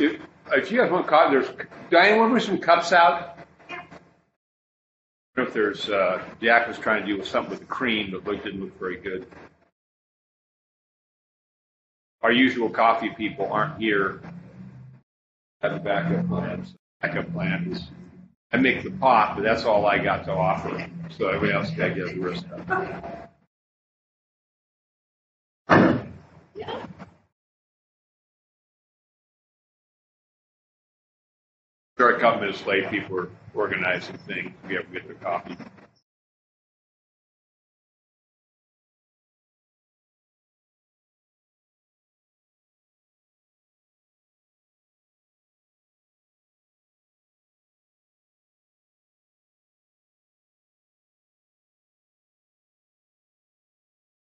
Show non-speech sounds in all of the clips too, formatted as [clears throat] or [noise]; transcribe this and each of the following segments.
if, if you guys want coffee, there's Diane. Want to bring some cups out? I don't know if there's uh, Jack was trying to do something with the cream, but it didn't look very good. Our usual coffee people aren't here. Have the backup plans. Backup plan is I make the pot, but that's all I got to offer. So everybody else got to get the rest of it. Start a couple minutes late. People are organizing things. We have to get their coffee.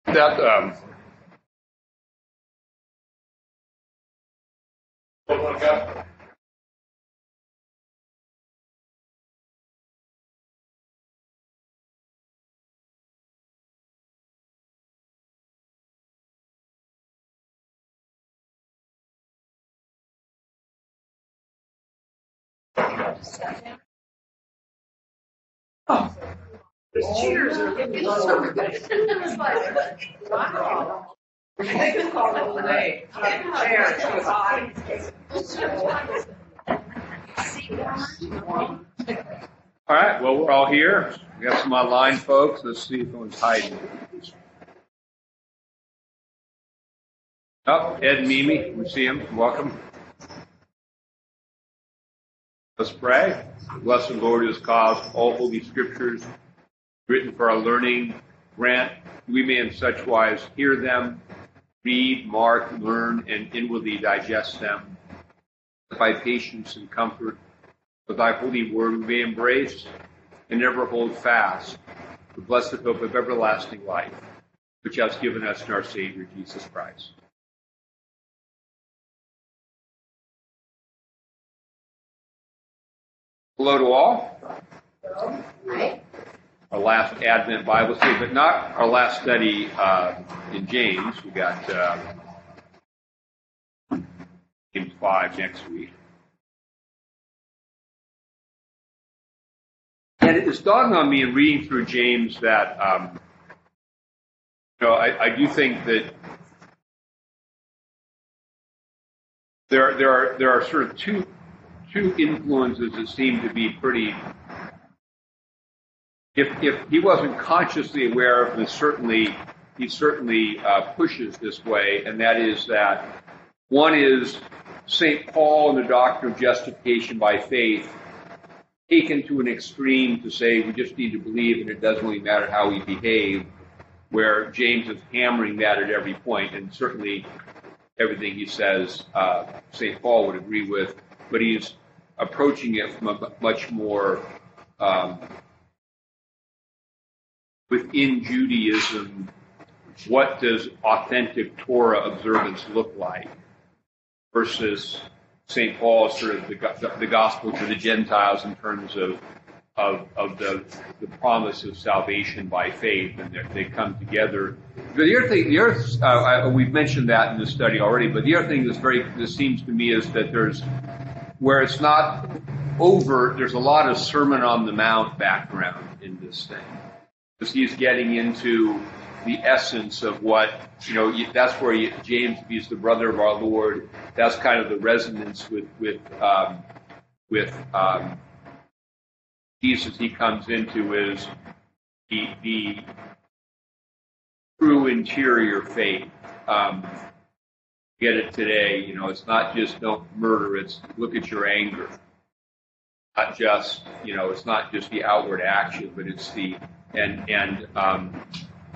That um, Cheers. They call it it all right. Well, we're all here. We got some online folks. Let's see if anyone's hiding. Oh, Ed Mimi, we see him. Welcome. Let's pray. The blessed Lord is caused all holy scriptures written for our learning. Grant we may in such wise hear them, read, mark, learn, and inwardly digest them. By patience and comfort, with thy holy word we may embrace and never hold fast the blessed hope of everlasting life, which hast given us in our Savior Jesus Christ. Hello to all. Our last Advent Bible study, but not our last study uh, in James. We got uh, James 5 next week. And it's dawned on me in reading through James that, um, you know, I, I do think that there, there are there are sort of two two influences that seem to be pretty. If if he wasn't consciously aware of this, certainly he certainly uh, pushes this way, and that is that one is St. Paul and the doctrine of justification by faith taken to an extreme to say we just need to believe and it doesn't really matter how we behave, where James is hammering that at every point, and certainly everything he says uh, St. Paul would agree with, but he's approaching it from a much more um, within Judaism. What does authentic Torah observance look like versus St. Paul, sort of the, the gospel to the Gentiles in terms of of, of the, the promise of salvation by faith, and they come together. The other thing, the other, uh, we've mentioned that in the study already, but the other thing that's very, this seems to me is that there's, where it's not overt, there's a lot of Sermon on the Mount background in this thing. Because he's getting into the essence of what, you know, that's where you, James, he's the brother of our Lord, that's kind of the resonance with, with, um, with, um, Jesus he comes into is the, the true interior faith. Um, get it today, you know, it's not just don't murder, it's look at your anger. Not just, you know, it's not just the outward action, but it's the, and, and, um,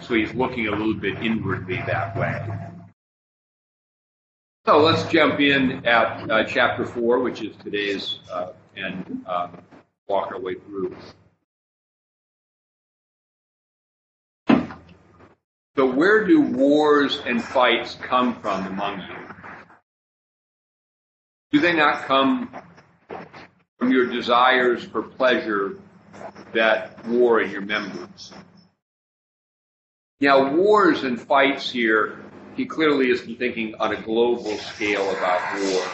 so he's looking a little bit inwardly that way. So let's jump in at uh, chapter four, which is today's, uh, and um, walk our way through. So, where do wars and fights come from among you? Do they not come from your desires for pleasure that war in your members? Now, wars and fights here, he clearly isn't thinking on a global scale about war.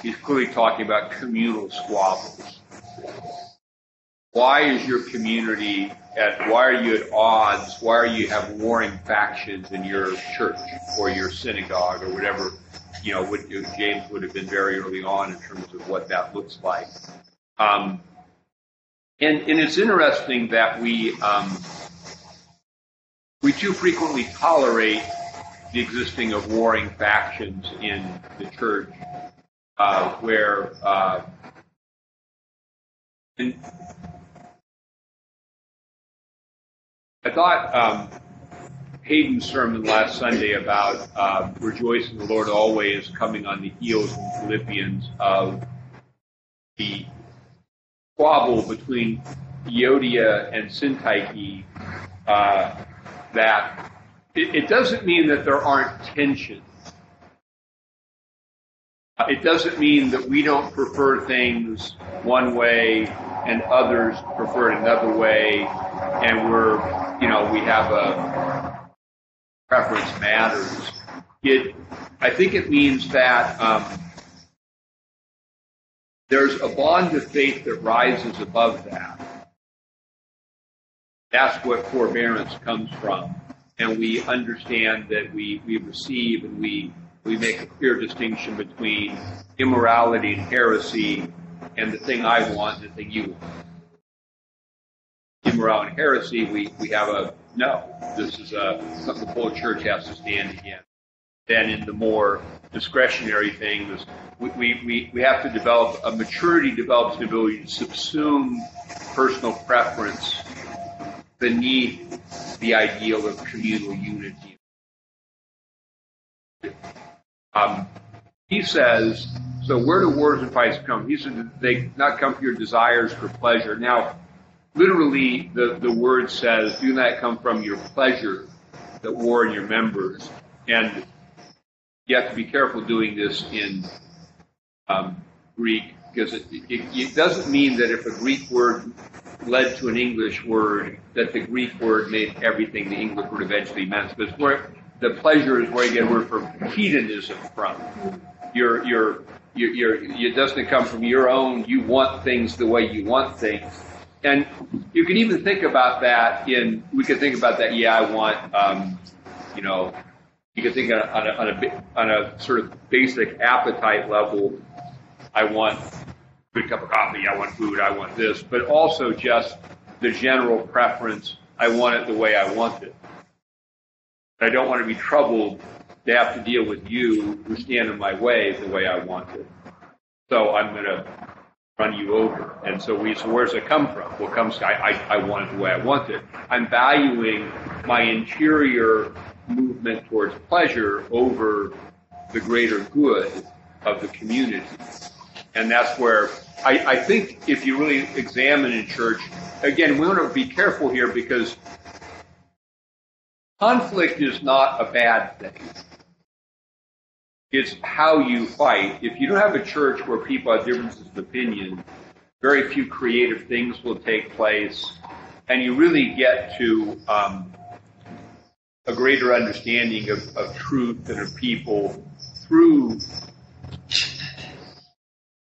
he's clearly talking about communal squabbles. Why is your community at, why are you at odds? Why are you have warring factions in your church or your synagogue or whatever, you know, James would have been very early on in terms of what that looks like. Um, and, and it's interesting that we, um, we too frequently tolerate the existing of warring factions in the church, uh, where uh, and I thought um, Hayden's sermon last Sunday about uh, rejoice in the Lord always coming on the heels in Philippians of the squabble between Euodia and Syntyche uh, that it, it doesn't mean that there aren't tensions. Uh, It doesn't mean that we don't prefer things one way and others prefer it another way, and we're, you know, we have a preference matters. It, I think it means that um, there's a bond of faith that rises above that. That's what forbearance comes from. And we understand that we, we receive and we, we make a clear distinction between immorality and heresy and the thing I want and the thing you want. Immorality and heresy, we, we have a no. This is a, something the whole church has to stand against. Then in the more discretionary things, we, we, we, we have to develop a maturity develops the ability to subsume personal preference beneath the ideal of communal unity. Um, he says, so where do wars and fights come? He said they not come from your desires for pleasure. Now, literally, the, the word says, do not come from your pleasure that war in your members. And you have to be careful doing this in um, Greek because it, it, it doesn't mean that if a Greek word led to an English word, that the Greek word made everything the English word eventually meant. Because where the pleasure is where you get a word from hedonism from. Your your your, your it doesn't come from your own. You want things the way you want things, and you can even think about that in. We could think about that. Yeah, I want. Um, you know, you could think on a, on a, on a sort of basic appetite level. I want a good cup of coffee. I want food. I want this, but also just the general preference. I want it the way I want it. I don't want to be troubled to have to deal with you who stand in my way the way I want it. So I'm going to run you over. And so we, so where's it come from? Well, comes, I, I, I want it the way I want it. I'm valuing my interior movement towards pleasure over the greater good of the community. And that's where I, I think if you really examine in church, again, we want to be careful here because conflict is not a bad thing. It's how you fight. If you don't have a church where people have differences of opinion, very few creative things will take place, and you really get to um, a greater understanding of, of truth and of people through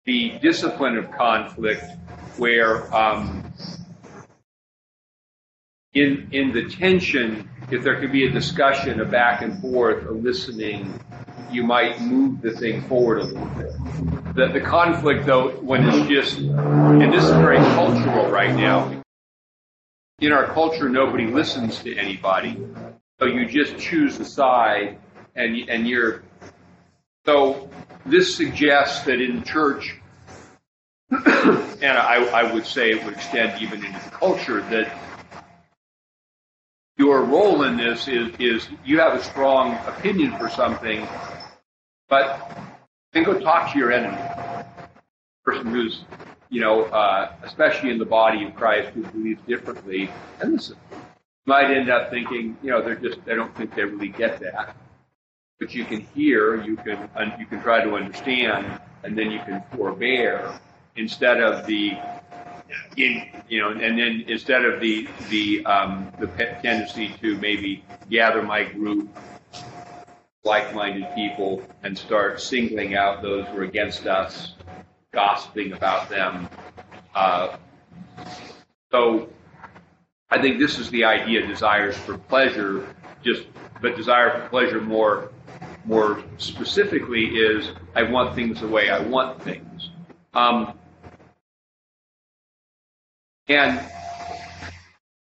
the discipline of conflict, where um, in in the tension, if there could be a discussion, a back and forth, a listening, you might move the thing forward a little bit. The, the conflict, though, when it's just, and this is very cultural right now. In our culture, nobody listens to anybody, so you just choose a side, and and you're. So this suggests that in church, [clears throat] and I, I would say it would extend even into the culture that your role in this is is you have a strong opinion for something, but then go talk to your enemy, person who's you know, uh, especially in the body of Christ who believes differently, and listen. Might end up thinking, you know, they're just they don't think they really get that, but you can hear, you can you can try to understand, and then you can forbear instead of the in, you know, and then instead of the the um, the tendency to maybe gather my group, like-minded people and start singling out those who are against us, gossiping about them. Uh, so I think this is the idea: desires for pleasure, just but desire for pleasure more more specifically is I want things the way I want things. Um, and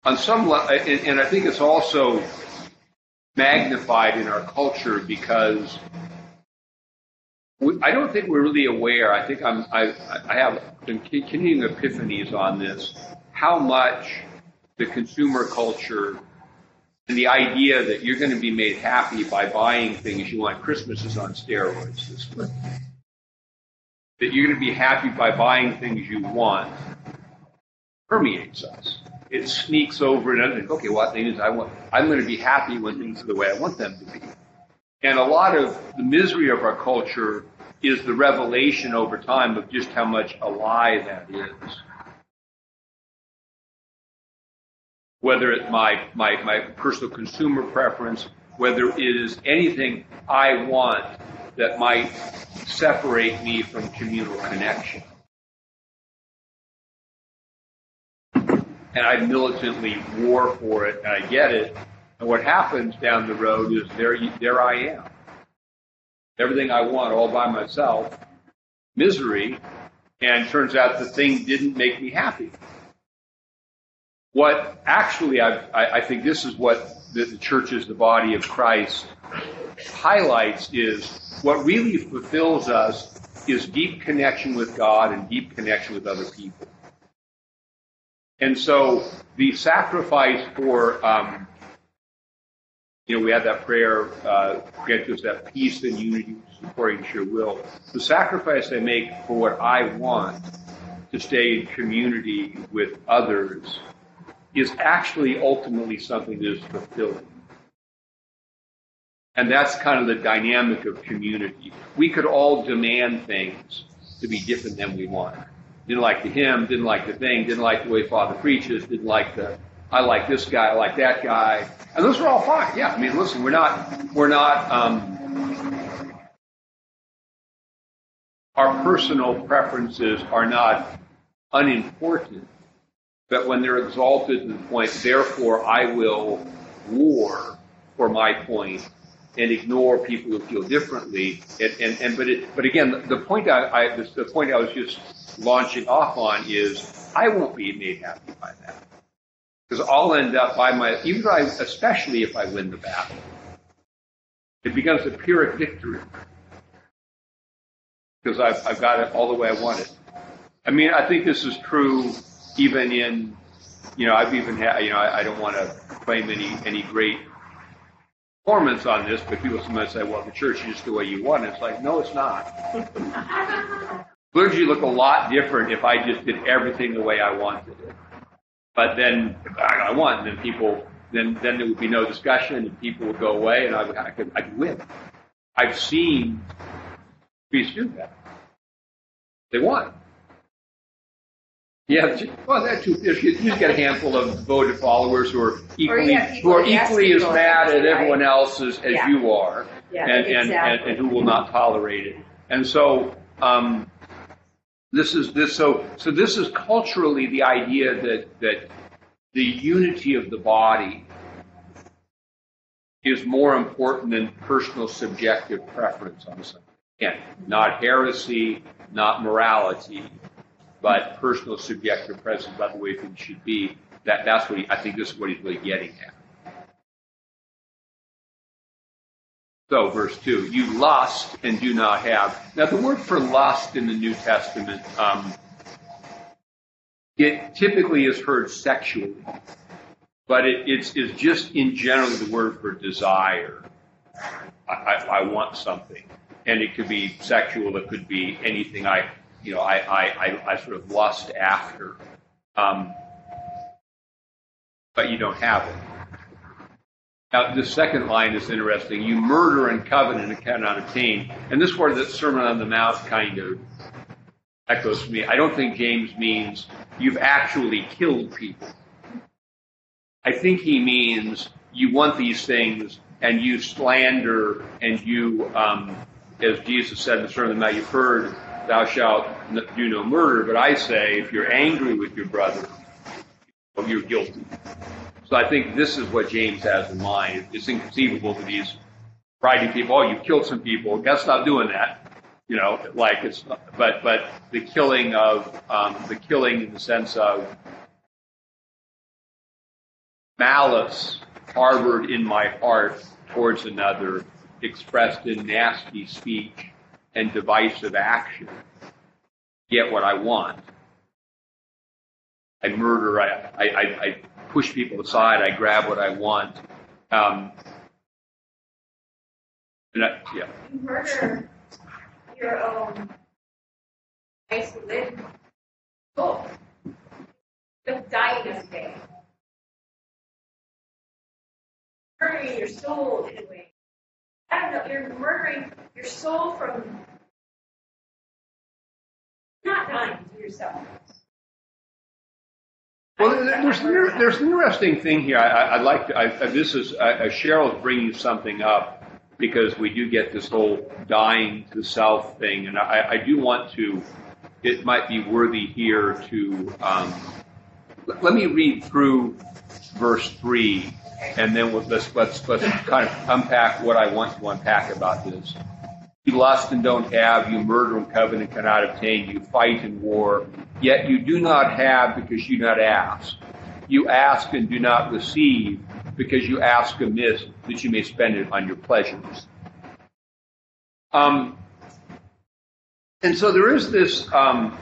on some and I think it's also magnified in our culture because we, I don't think we're really aware. I think I'm, I, I have continuing epiphanies on this, how much the consumer culture and the idea that you're going to be made happy by buying things you want. Christmas is on steroids this week. That you're going to be happy by buying things you want permeates us. It sneaks over and think, okay, what things I want? I'm going to be happy when things are the way I want them to be. And a lot of the misery of our culture is the revelation over time of just how much a lie that is. Whether it's my, my, my personal consumer preference, whether it is anything I want that might separate me from communal connection. And I militantly war for it, and I get it. And what happens down the road is there, there I am. Everything I want all by myself, misery, and turns out the thing didn't make me happy. What actually, I, I think this is what the, the church is the body of Christ highlights is what really fulfills us is deep connection with God and deep connection with other people. And so the sacrifice for, um, you know, we had that prayer, uh, grant us that peace and unity according to your will. The sacrifice I make for what I want to stay in community with others is actually ultimately something that is fulfilling. And that's kind of the dynamic of community. We could all demand things to be different than we want. Didn't like the hymn, didn't like the thing, didn't like the way Father preaches, didn't like the, I like this guy, I like that guy. And those are all fine. Yeah, I mean, listen, we're not, we're not, um, our personal preferences are not unimportant, but when they're exalted to the point, therefore I will war for my point and ignore people who feel differently. And, and, and but it, but again, the, point I, I the point I was just launching off on is I won't be made happy by that. Because I'll end up by my, even though I, especially if I win the battle, it becomes a pyrrhic victory. Because I've, I've got it all the way I want it. I mean, I think this is true even in, you know, I've even had, you know, I, I don't want to claim any, any great performance on this, but people sometimes say, well, the church is just the way you want it. It's like, no, it's not. [laughs] Clergy look a lot different if I just did everything the way I wanted it. But then, I want, then people, then then there would be no discussion, and people would go away, and I, would, I could I could win. I've seen priests do that. They won. Yeah, well, that's. You just get a handful of devoted followers who are equally who are equally as mad at everyone else as, as yeah. you are, yeah, and, exactly. and, and, and who will not tolerate it. And so, um, this is this so so this is culturally the idea that that the unity of the body is more important than personal subjective preference on something. Again, not heresy, not morality, but personal subjective preference about the way things should be. That that's what he, I think this is what he's really getting at. So, verse 2, you lust and do not have. Now, the word for lust in the New Testament, um, it typically is heard sexually, but it, it's, it's just in general the word for desire. I, I, I, want something. And it could be sexual, it could be anything I, you know, I, I, I, sort of lust after. Um, but you don't have it. Now, the second line is interesting. You murder and covenant and cannot obtain. And this word that Sermon on the Mount kind of echoes me. I don't think James means you've actually killed people. I think he means you want these things, and you slander and you, um, as Jesus said in the Sermon on the Mount, you've heard, thou shalt do no murder. But I say, if you're angry with your brother, you're guilty. So I think this is what James has in mind. It's inconceivable that he's writing people, oh, you killed some people. Gotta stop doing that. You know, like it's, but, but the killing of, um, the killing in the sense of malice harbored in my heart towards another, expressed in nasty speech and divisive action, get what I want. I murder, I, I, I, I push people aside, I grab what I want. Um, and I, yeah. You murder your own isolated soul. Just dying of faith. Murdering your soul in a way. I don't know, you're murdering your soul from not dying to yourself. Well, there's there's an interesting thing here. I, I- I'd like to. I, this is uh, Cheryl's bringing something up because we do get this whole dying to self thing, and I, I do want to. It might be worthy here to. Um, let, let me read through verse three, and then we'll, let's let's let's kind of unpack what I want to unpack about this. You lust and don't have, you murder and covet and cannot obtain, you fight in war, yet you do not have because you do not ask. You ask and do not receive because you ask amiss that you may spend it on your pleasures. Um, and so there is this um,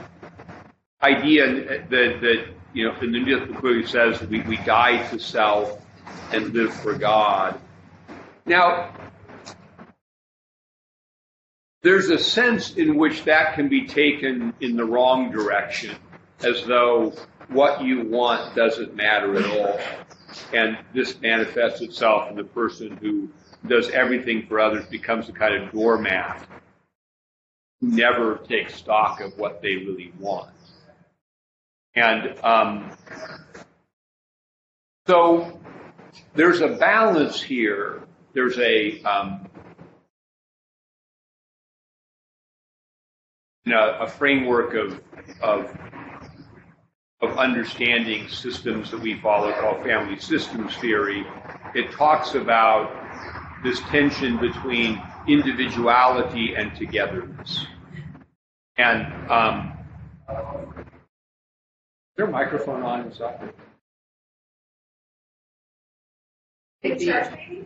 idea that, that, you know, in the New Testament clearly says we, we die to self and live for God. Now, there's a sense in which that can be taken in the wrong direction, as though what you want doesn't matter at all. And this manifests itself in the person who does everything for others, becomes a kind of doormat, who never takes stock of what they really want. And um, so there's a balance here. There's a um, you know, a framework of, of, of understanding systems that we follow called family systems theory. It talks about this tension between individuality and togetherness. And um, is there a microphone on inside? The church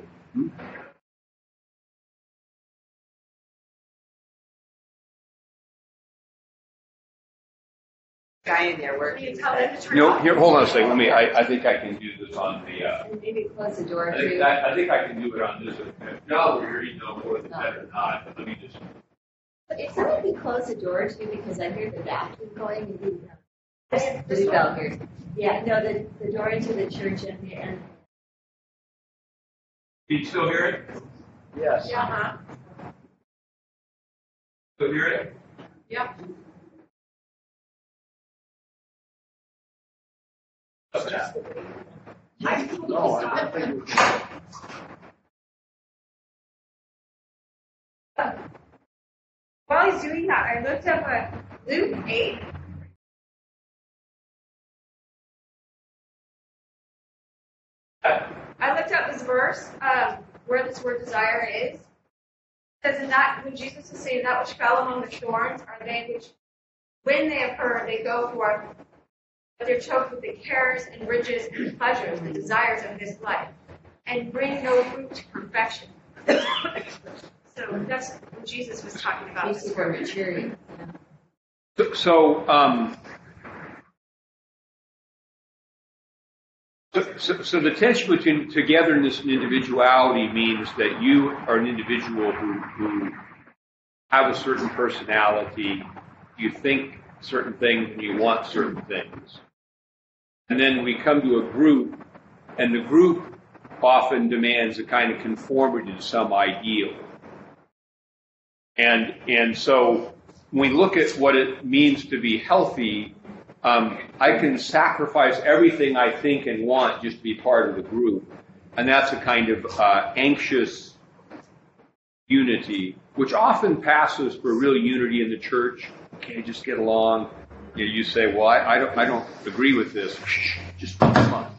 guy in there Can working. you tell them to turn No, off? here, hold on a second. Let me. I, I think I can do this on the. Uh, maybe close the door I think too. I, I think I can do it on this. If y'all were here, you know more than better than not. But let me just. If somebody could close the door too, because I hear the vacuum going and the, This- this the one? bell here. Yeah, no, the, the door into the church and the, and Can you still hear it? Yes. Yeah, huh? Still hear it? Yep. While he's doing that, I looked up a Luke 8. I looked up this verse um, where this word desire is. It says in that when Jesus was saying that which fell among the thorns are they which, when they have heard, they go forth, but they're choked with the cares and riches and pleasures, the desires of this life, and bring no fruit to perfection. so that's what Jesus was talking about. basically for maturity. So, so, um, so, so, so the tension between togetherness and individuality means that you are an individual who, who have a certain personality, you think certain things, and you want certain things. And then we come to a group, and the group often demands a kind of conformity to some ideal. And, and so when we look at what it means to be healthy, um, I can sacrifice everything I think and want just to be part of the group. and that's a kind of uh, anxious unity, which often passes for real unity in the church. Okay, just get along. You, know, you say, "Well, I, I don't, I don't agree with this." Just come on.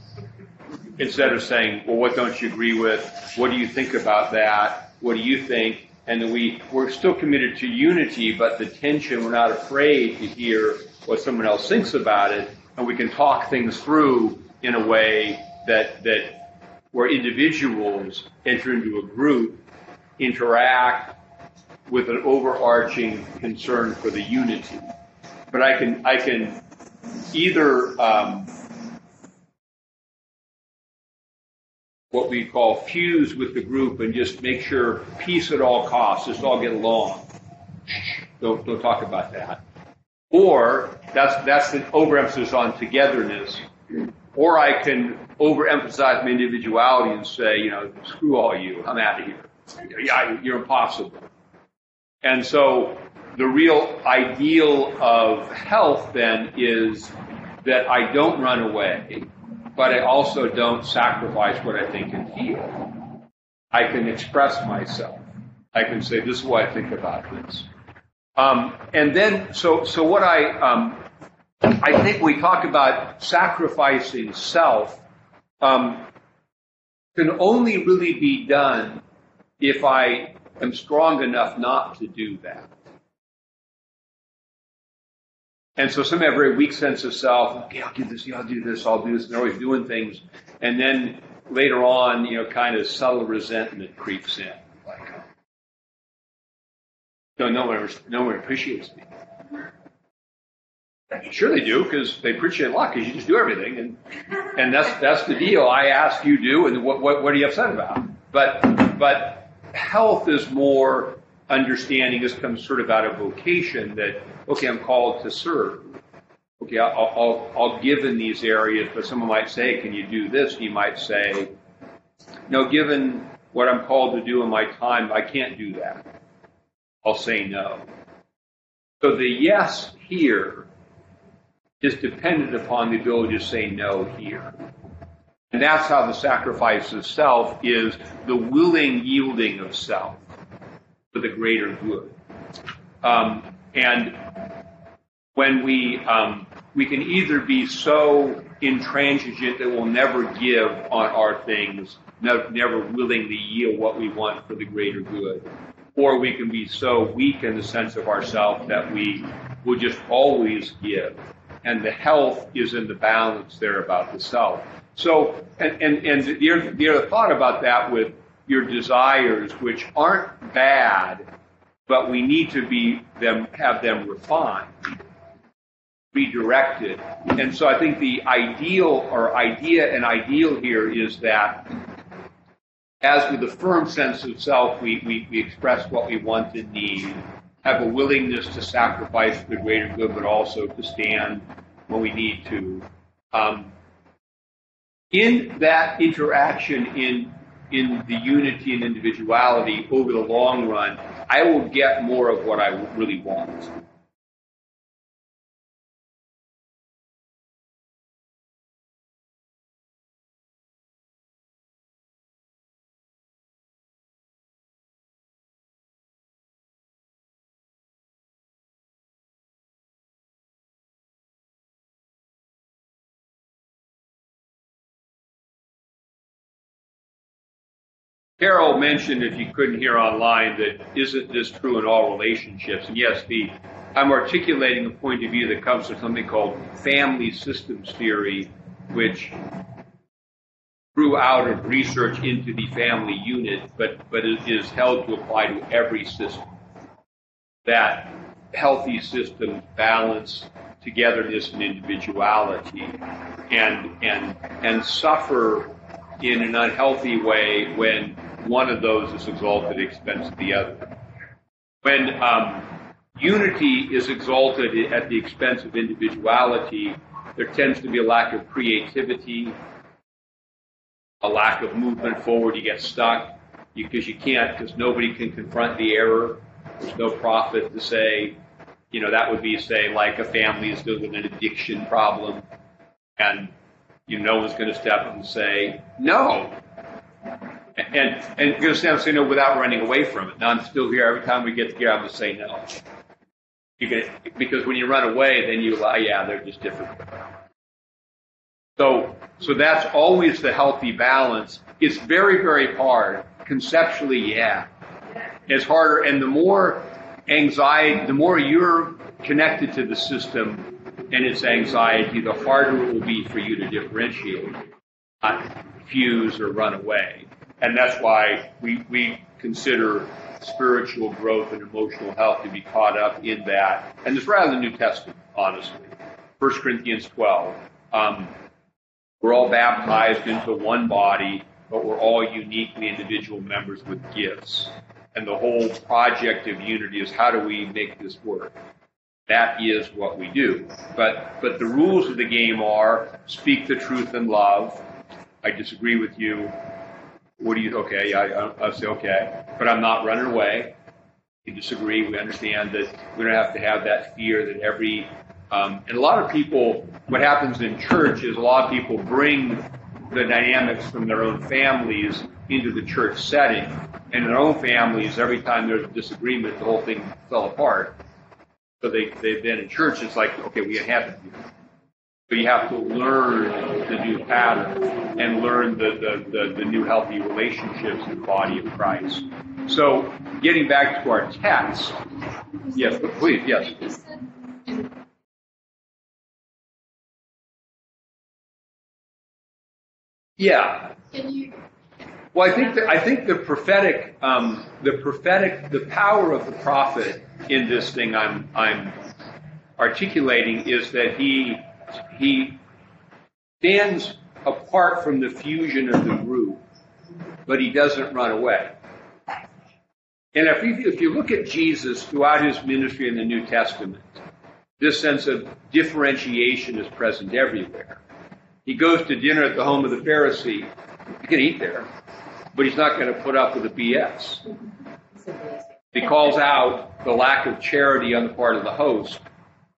Instead of saying, "Well, what don't you agree with? What do you think about that? What do you think?" And we we're still committed to unity, but the tension. We're not afraid to hear what someone else thinks about it, and we can talk things through in a way that that where individuals enter into a group, interact with an overarching concern for the unity. But I can I can either um, what we call fuse with the group and just make sure peace at all costs, just all get along. Don't don't talk about that. Or that's that's the overemphasis on togetherness. Or I can overemphasize my individuality and say, you know, screw all you, I'm out of here. You're impossible. And so the real ideal of health then is that I don't run away, but I also don't sacrifice what I think and feel. I can express myself. I can say, this is what I think about this. Um, and then, so, so what I, um, I think we talk about sacrificing self um, can only really be done if I am strong enough not to do that. And so some have very weak sense of self. Okay, I'll do this, yeah, I'll do this, I'll do this. And they're always doing things. And then later on, you know, kind of subtle resentment creeps in. Like, no, no one, no one appreciates me. Sure they do, because they appreciate a lot, because you just do everything, and and that's that's the deal. I ask, you do, and what what what are you upset about? But but health is more understanding. This comes sort of out of vocation that okay, I'm called to serve. Okay, I'll I'll, I'll give in these areas, but someone might say, can you do this? You might say, no, given what I'm called to do in my time, I can't do that. I'll say no. So the yes here is dependent upon the ability to say no here. And that's how the sacrifice of self is the willing yielding of self for the greater good. Um, and when we um, we can either be so intransigent that we'll never give on our things, never, never willingly yield what we want for the greater good, or we can be so weak in the sense of ourself that we will just always give and the health is in the balance there about the self. So, and, and, and the, the other thought about that with your desires, which aren't bad, but we need to be them, have them refined, redirected. And so I think the ideal or idea and ideal here is that as with a firm sense of self, we, we, we express what we want and need, have a willingness to sacrifice for the greater good, but also to stand when we need to. Um, in that interaction in in the unity and individuality over the long run, I will get more of what I really want. Carol mentioned, if you couldn't hear online, that isn't this true in all relationships? And yes, the I'm articulating a point of view that comes from something called family systems theory, which grew out of research into the family unit, but but is held to apply to every system. That healthy systems balance togetherness and individuality, and and and suffer in an unhealthy way when one of those is exalted at the expense of the other. When um, unity is exalted at the expense of individuality, there tends to be a lack of creativity, a lack of movement forward. You get stuck because you can't, because nobody can confront the error. There's no prophet to say, you know, that would be, say, like a family is dealing with an addiction problem, and you know, no one's going to step up and say, no, and and going to say no without running away from it. Now I'm still here every time we get together. I'm going to say no. You can because when you run away, then you uh, yeah, they're just different. So so that's always the healthy balance. It's very very hard conceptually. Yeah, it's harder, and the more anxiety, the more you're connected to the system and its anxiety, the harder it will be for you to differentiate, not fuse or run away. And that's why we, we consider spiritual growth and emotional health to be caught up in that. And it's rather the New Testament, honestly. 1 Corinthians 12. Um, we're all baptized into one body, but we're all uniquely individual members with gifts. And the whole project of unity is how do we make this work? That is what we do. But but the rules of the game are speak the truth in love. I disagree with you. What do you? Okay, yeah, I, I say okay, but I'm not running away. We disagree. We understand that we don't have to have that fear that every um, and a lot of people. What happens in church is a lot of people bring the dynamics from their own families into the church setting. And in their own families, every time there's a disagreement, the whole thing fell apart. So they, they've been in church, it's like, okay, we have to do But you have to learn the new pattern and learn the, the, the, the new healthy relationships in the body of Christ. So getting back to our text, yes, please, yes. Yeah. Can you, Well, I think that, I think the prophetic, um, the prophetic, the power of the prophet in this thing I'm I'm articulating is that he he stands apart from the fusion of the group, but he doesn't run away. And if you, if you look at Jesus throughout his ministry in the New Testament, this sense of differentiation is present everywhere. He goes to dinner at the home of the Pharisee. He can eat there, but he's not going to put up with the BS. He calls out the lack of charity on the part of the host.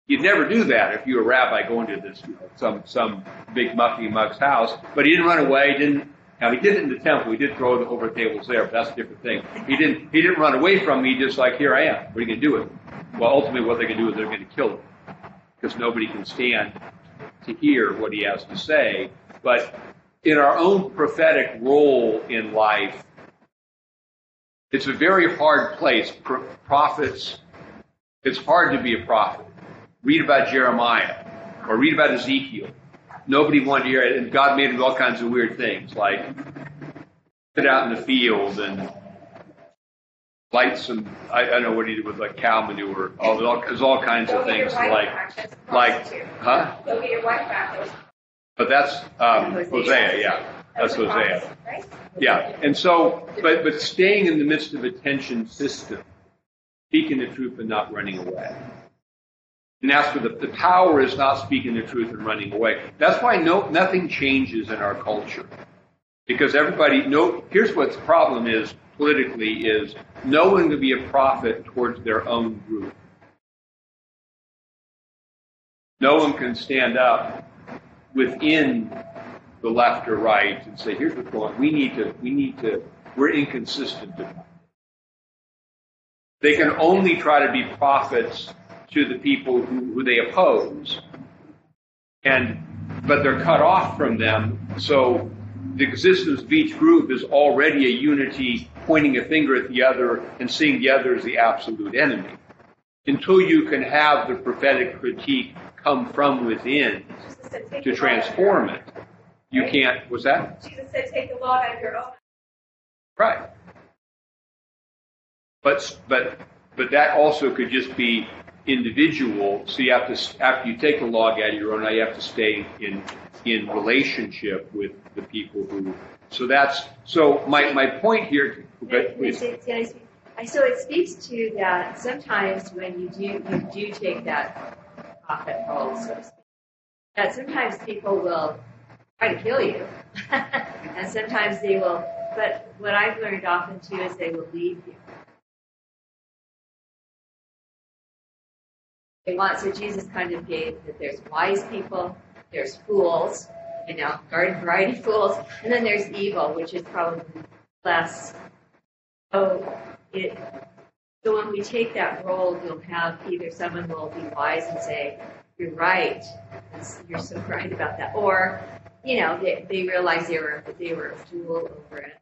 You'd never do that if you were a rabbi going to this you know, some some big mucky muck's house. But he didn't run away. Didn't. Now he did it in the temple. He did throw it over tables there, but that's a different thing. He didn't. He didn't run away from me. Just like here I am. What are you going to do with him? Well, ultimately, what they're going to do is they're going to kill him because nobody can stand to hear what he has to say. But in our own prophetic role in life, it's a very hard place. Pro- prophets, it's hard to be a prophet. Read about Jeremiah or read about Ezekiel. Nobody wanted to hear it, and God made him do all kinds of weird things, like sit out in the field and light some. I, I don't know what he did with like cow manure. There's all, there's all kinds Go of things like like prostitute. huh? Go get your wife back. But that's um, Hosea. Hosea, yeah. That's Hosea. right? Yeah, and so, but but staying in the midst of a tension system, speaking the truth and not running away. And that's where the, the power is not speaking the truth and running away. That's why no nothing changes in our culture. Because everybody no here's what the problem is politically is no one can be a prophet towards their own group. No one can stand up within the left or right and say, here's what's going on. We need to, we need to, we're inconsistent. They can only try to be prophets to the people who, who they oppose. And, but they're cut off from them. So the existence of each group is already a unity pointing a finger at the other and seeing the other as the absolute enemy. Until you can have the prophetic critique come from within said, to transform it, you can't, Was that? Jesus said, take the log out of your own. Right. But, but, but that also could just be individual. So you have to, after you take the log out of your own, now you have to stay in, in relationship with the people who, so that's, so my, my point here? I- So it speaks to that sometimes when you do, you do take that prophet role, so to speak, that sometimes people will try to kill you. [laughs] and sometimes they will, but what I've learned often too is they will leave you. They want, so Jesus kind of gave that there's wise people, there's fools, you know, garden variety fools, and then there's evil, which is probably less. So it, so when we take that role, you'll have either someone will be wise and say, you're right, you're so [laughs] right about that, or, you know, they, they realize they were, they were a fool over it.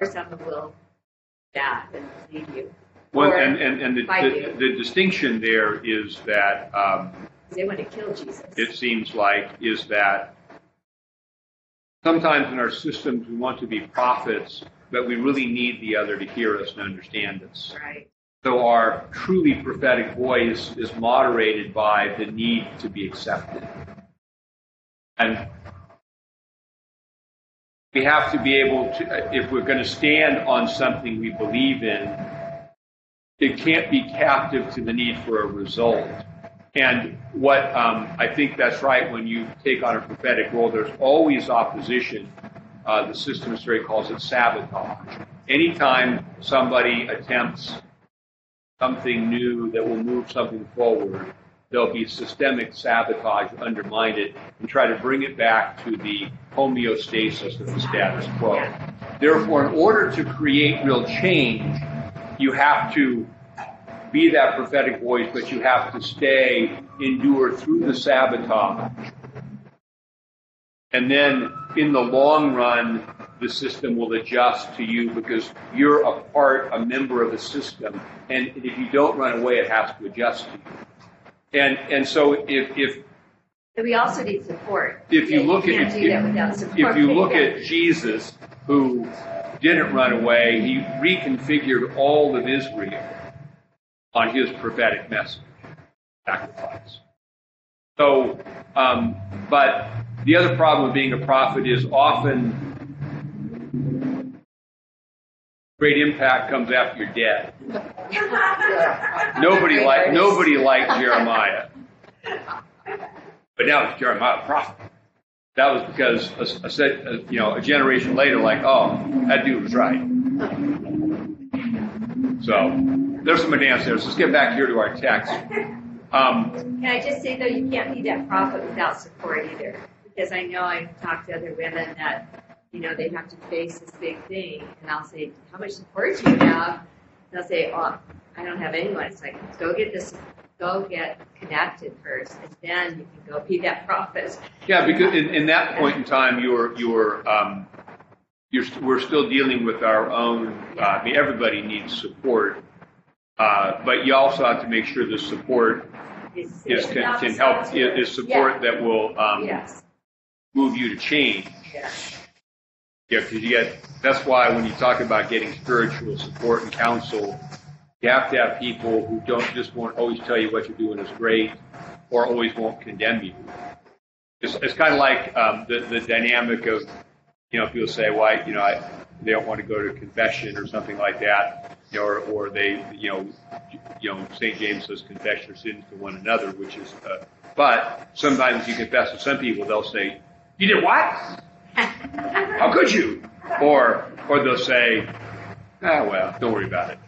Or someone will that and leave you. Well, Or and, and, and the, the, you. the distinction there is that, um, They want to kill Jesus. it seems like, is that sometimes in our systems we want to be prophets, but we really need the other to hear us and understand us. Right. So our truly prophetic voice is moderated by the need to be accepted. And we have to be able to, if we're going to stand on something we believe in, it can't be captive to the need for a result. And what um, I think that's right when you take on a prophetic role, there's always opposition. Uh, the system history calls it sabotage. Anytime somebody attempts something new that will move something forward, there'll be systemic sabotage undermine it and try to bring it back to the homeostasis of the status quo. Therefore, in order to create real change, you have to be that prophetic voice, but you have to stay, endure through the sabotage. And then in the long run, the system will adjust to you because you're a part, a member of the system. And if you don't run away, it has to adjust to you. And, and so if, if, But we also need support. if you look at, without support. if you look at Jesus, who didn't run away, he reconfigured all of Israel on his prophetic message, sacrifice. So, um, but the other problem with being a prophet is often great impact comes after you're dead. Nobody like nobody liked Jeremiah, but now it's Jeremiah prophet. That was because a, a, you know a generation later, like, oh, that dude was right. So there's some advance there. So let's get back here to our text. Um, Can I just say though, you can't be that prophet without support either, because I know I've talked to other women that, you know, they have to face this big thing, and I'll say, how much support do you have? And they'll say, oh, I don't have anyone. It's like, go get this, go get connected first, and then you can go be that prophet. yeah, because in, in that point in time, you're you're um, you're we're still dealing with our own. Uh, I mean, everybody needs support, uh, but you also have to make sure the support Is, is can, can help is support that will um, Yes. move you to change. Yeah. Yeah, because you get, that's why when you talk about getting spiritual support and counsel, you have to have people who don't just won't always tell you what you're doing is great or always won't condemn you. It's, it's kind of like um, the, the dynamic of, you know, people say, why, you know, I, they don't want to go to confession or something like that, you know, or, or they, you know, you know, St. James says confess your sins to one another, which is, uh, but sometimes you confess to some people, they'll say, you did what? [laughs] How could you? Or, or they'll say, ah, well, don't worry about it.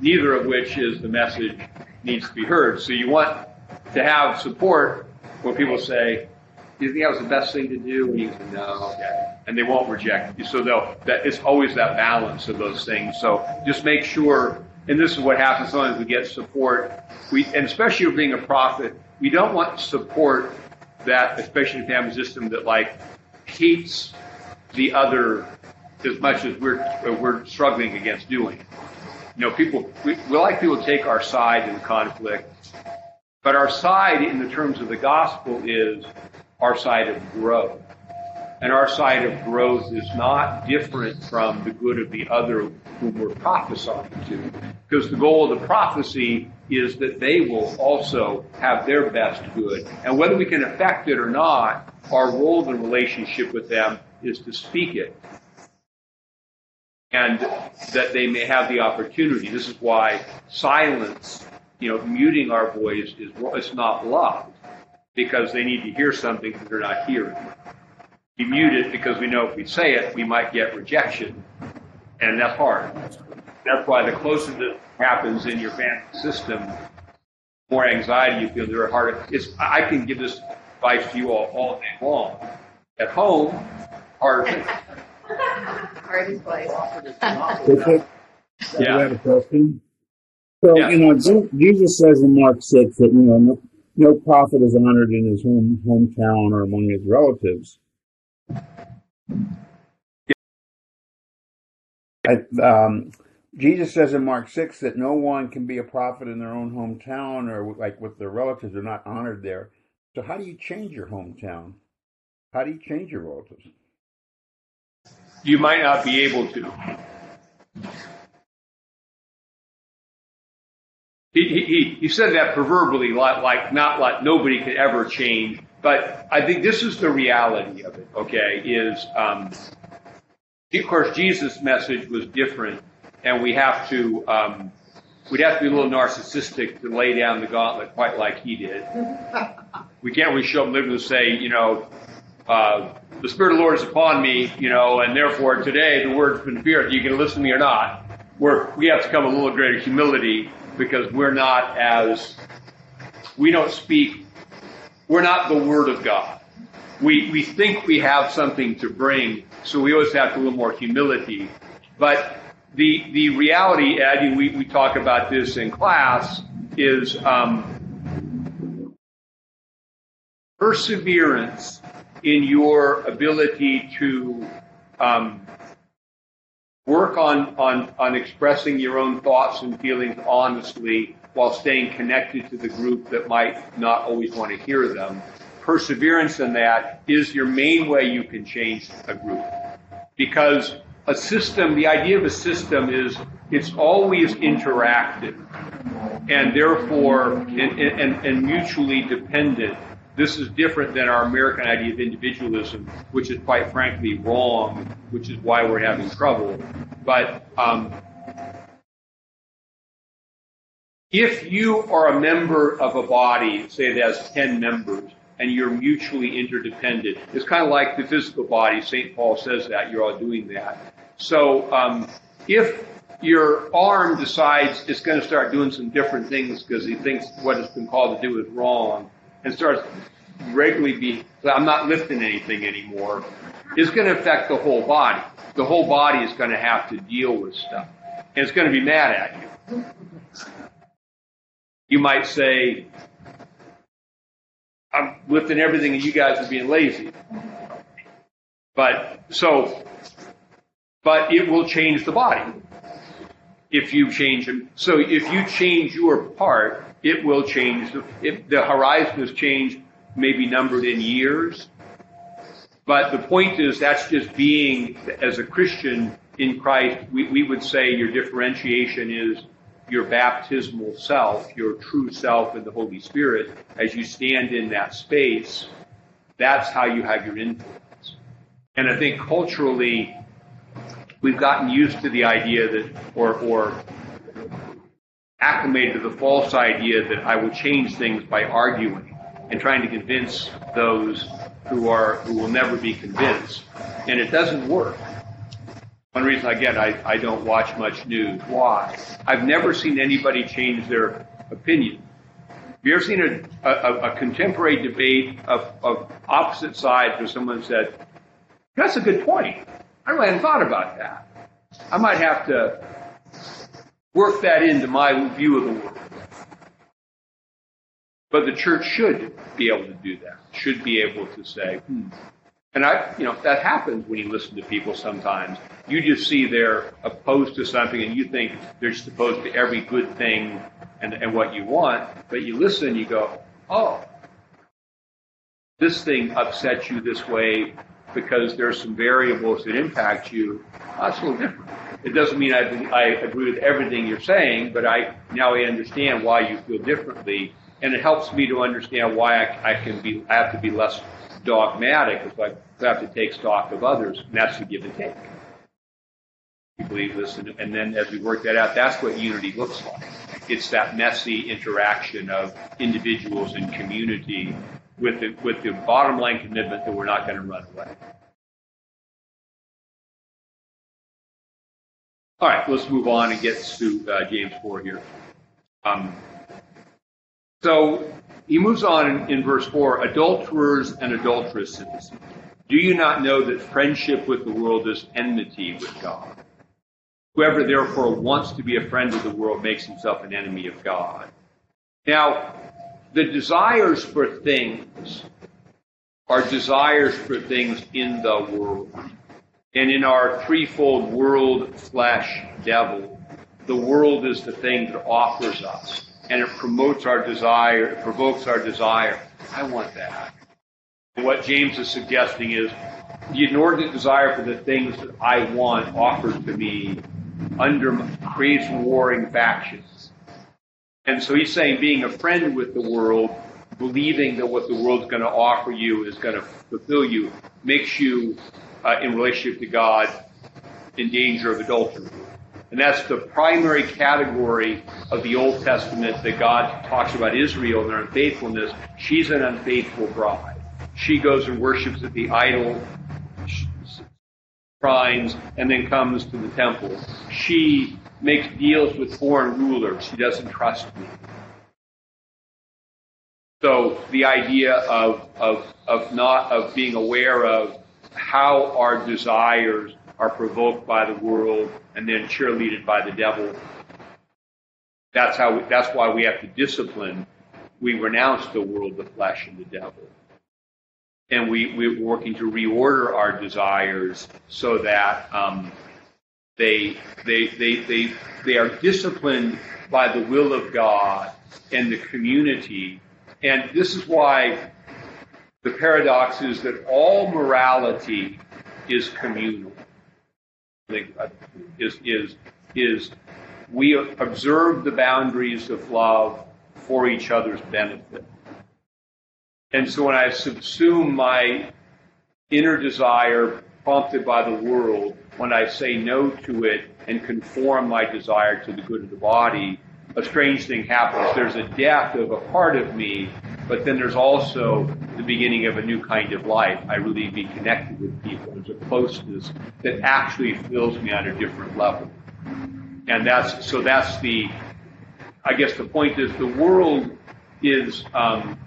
Neither of which is the message needs to be heard. So you want to have support where people say, do you think that was the best thing to do? And you say, no, okay. And they won't reject you. So they'll, that, it's always that balance of those things. So just make sure, and this is what happens sometimes we get support. We, and especially being a prophet, we don't want support that, especially in family system, that like hates the other as much as we're we're struggling against doing. You know, people we, we like people to take our side in conflict, but our side in the terms of the gospel is our side of growth. And our side of growth is not different from the good of the other whom we're prophesying to. Because the goal of the prophecy is that they will also have their best good. And whether we can affect it or not, our role in relationship with them is to speak it. And that they may have the opportunity. This is why silence, you know, muting our voice is it's not love. Because they need to hear something that they're not hearing we mute it because we know if we say it, we might get rejection. And that's hard. That's why the closer that happens in your family system, the more anxiety you feel, the harder. It's, I can give this advice to you all all day long. At home, harder things. Hardest place. Bishop, Yeah. I have a question. So, Yeah. you know, Jesus says in Mark 6 that, you know, no, no prophet is honored in his home hometown or among his relatives. I, um, Jesus says in Mark 6 that no one can be a prophet in their own hometown or like with their relatives are not honored there. So how do you change your hometown? How do you change your relatives? You might not be able to. He, he, he- said that proverbially, like, like not like nobody could ever change. But I think this is the reality of it. Okay, is um, of course Jesus' message was different, and we have to um, we'd have to be a little narcissistic to lay down the gauntlet quite like he did. [laughs] We can't really show up living to say, you know, uh, the Spirit of the Lord is upon me, you know, and therefore today the word's been feared. You can listen to me or not. We're, we have to come a little greater humility because we're not as, we don't speak, we're not the Word of God. We, we think we have something to bring, so we always have to a little more humility. But the, the reality, Ed, we, we talk about this in class, is um, perseverance in your ability to um, work on, on, on expressing your own thoughts and feelings honestly while staying connected to the group that might not always want to hear them. Perseverance in that is your main way you can change a group. Because a system, the idea of a system is it's always interactive and therefore and, and, and mutually dependent. This is different than our American idea of individualism, which is quite frankly wrong, which is why we're having trouble. But um, if you are a member of a body, say it has 10 members, and you're mutually interdependent, it's kind of like the physical body. St. Paul says that. You're all doing that. So um, if your arm decides it's going to start doing some different things because he thinks what it's been called to do is wrong and starts regularly be, I'm not lifting anything anymore, it's going to affect the whole body. The whole body is going to have to deal with stuff. And it's going to be mad at you. You might say, I'm lifting everything and you guys are being lazy. But, so, but it will change the body if you change them. So if you change your part, it will change. If the horizon is changed, maybe numbered in years. But the point is, that's just being, as a Christian in Christ, we, we would say your differentiation is your baptismal self, your true self in the Holy Spirit. As you stand in that space, that's how you have your influence. And I think culturally, we've gotten used to the idea that, or, or acclimated to the false idea that I will change things by arguing and trying to convince those who are who will never be convinced, and it doesn't work. One reason again I, I don't watch much news. Why? I've never seen anybody change their opinion. Have you ever seen a, a, a contemporary debate of, of opposite sides where someone said, "That's a good point. I really hadn't thought about that. I might have to work that into my view of the world." But the church should be able to do that. Should be able to say, hmm. And I, you know, that happens when you listen to people sometimes. You just see they're opposed to something and you think they're just opposed to every good thing and, and what you want. But you listen you go, oh, this thing upsets you this way because there's some variables that impact you. That's a little different. It doesn't mean I, I agree with everything you're saying, but I now I understand why you feel differently and it helps me to understand why I, I can be I have to be less dogmatic if I have to take stock of others, and that's the give and take. You believe this, and, and then as we work that out, that's what unity looks like. It's that messy interaction of individuals and community with the, with the bottom line commitment that we're not going to run away. All right, let's move on and get to uh, James 4 here. Um, so he moves on in, in verse 4 adulterers and adulteresses, Do you not know that friendship with the world is enmity with God? Whoever therefore wants to be a friend of the world makes himself an enemy of God. Now, the desires for things are desires for things in the world. And in our threefold world, flesh, devil, the world is the thing that offers us. And it promotes our desire, it provokes our desire. I want that. And what James is suggesting is the inordinate desire for the things that I want offered to me under creates warring factions. And so he's saying being a friend with the world, believing that what the world's going to offer you is going to fulfill you, makes you, uh, in relationship to God, in danger of adultery. And that's the primary category of the Old Testament that God talks about Israel and their unfaithfulness. She's an unfaithful bride. She goes and worships at the idol shrines and then comes to the temple. She makes deals with foreign rulers. She doesn't trust me. So the idea of, of, of not, of being aware of how our desires are provoked by the world and then cheerleaded by the devil. That's how, we, that's why we have to discipline. We renounce the world, the flesh, and the devil and we, we're working to reorder our desires so that um, they, they, they, they, they are disciplined by the will of God and the community. And this is why the paradox is that all morality is communal. Uh, is, is, is we observe the boundaries of love for each other's benefit. And so when I subsume my inner desire prompted by the world, when I say no to it and conform my desire to the good of the body, a strange thing happens. There's a death of a part of me, but then there's also the beginning of a new kind of life. I really be connected with people. There's a closeness that actually fills me on a different level. And that's, so that's the, I guess the point is the world is, um,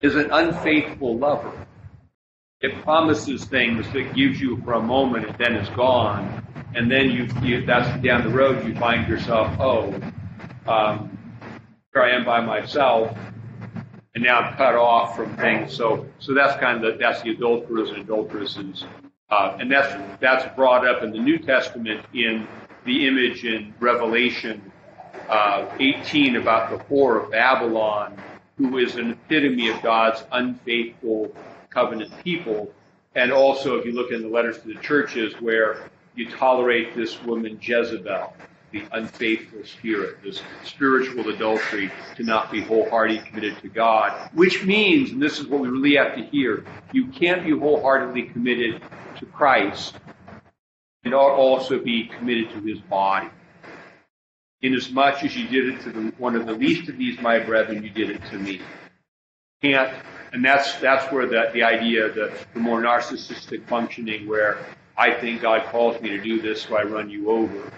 is an unfaithful lover. It promises things that gives you for a moment and then is gone. And then you, you that's down the road, you find yourself, oh, um, here I am by myself, and now I'm cut off from things. So, so that's kind of the, that's the adulterers and adulteresses, uh, and that's that's brought up in the New Testament in the image in Revelation uh, 18 about the whore of Babylon who is an epitome of God's unfaithful covenant people. And also, if you look in the letters to the churches, where you tolerate this woman Jezebel, the unfaithful spirit, this spiritual adultery, to not be wholeheartedly committed to God, which means, and this is what we really have to hear, you can't be wholeheartedly committed to Christ and also be committed to his body. Inasmuch as you did it to the, one of the least of these, my brethren, you did it to me. Can't, and that's that's where the, the idea, the, the more narcissistic functioning, where I think God calls me to do this, so I run you over.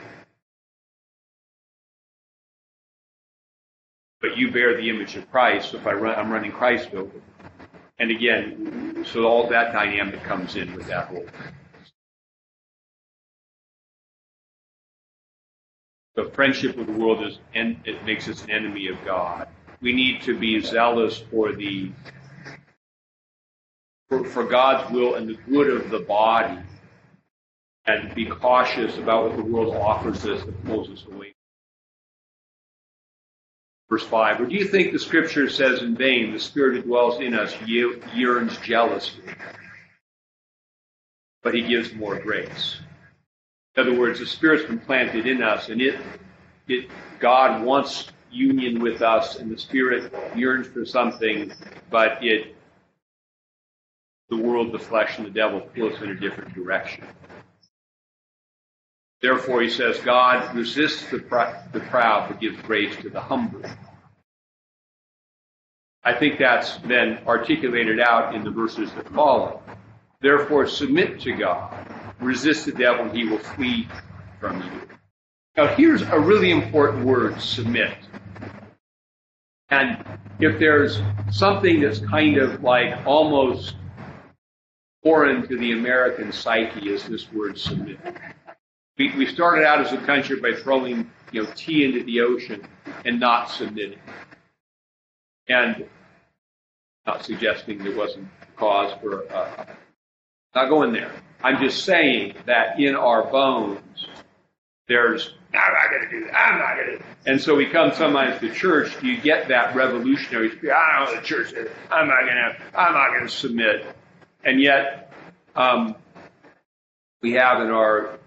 But you bear the image of Christ, so if I run, I'm running Christ over. And again, so all that dynamic comes in with that whole The friendship with the world is, and it makes us an enemy of God. We need to be zealous for the for, for God's will and the good of the body, and be cautious about what the world offers us that pulls us away. Verse 5. Or do you think the scripture says in vain, the spirit that dwells in us yearns jealously, but he gives more grace? In other words, the Spirit's been planted in us, and it, it, God wants union with us, and the Spirit yearns for something, but it, the world, the flesh, and the devil pull us in a different direction. Therefore, he says, God resists the, the proud, but gives grace to the humble. I think that's then articulated out in the verses that follow. Therefore, submit to God resist the devil and he will flee from you. Now, here's a really important word submit. And if there's something that's kind of like almost foreign to the American psyche is this word submit. We, we started out as a country by throwing you know tea into the ocean and not submitting, and not suggesting there wasn't cause for uh, not going there. I'm just saying that in our bones, there's I'm not going to do that. I'm not going to. And so we come sometimes to church. You get that revolutionary spirit. I don't know the church. I'm not going to. I'm not going to submit. And yet, um, we have in our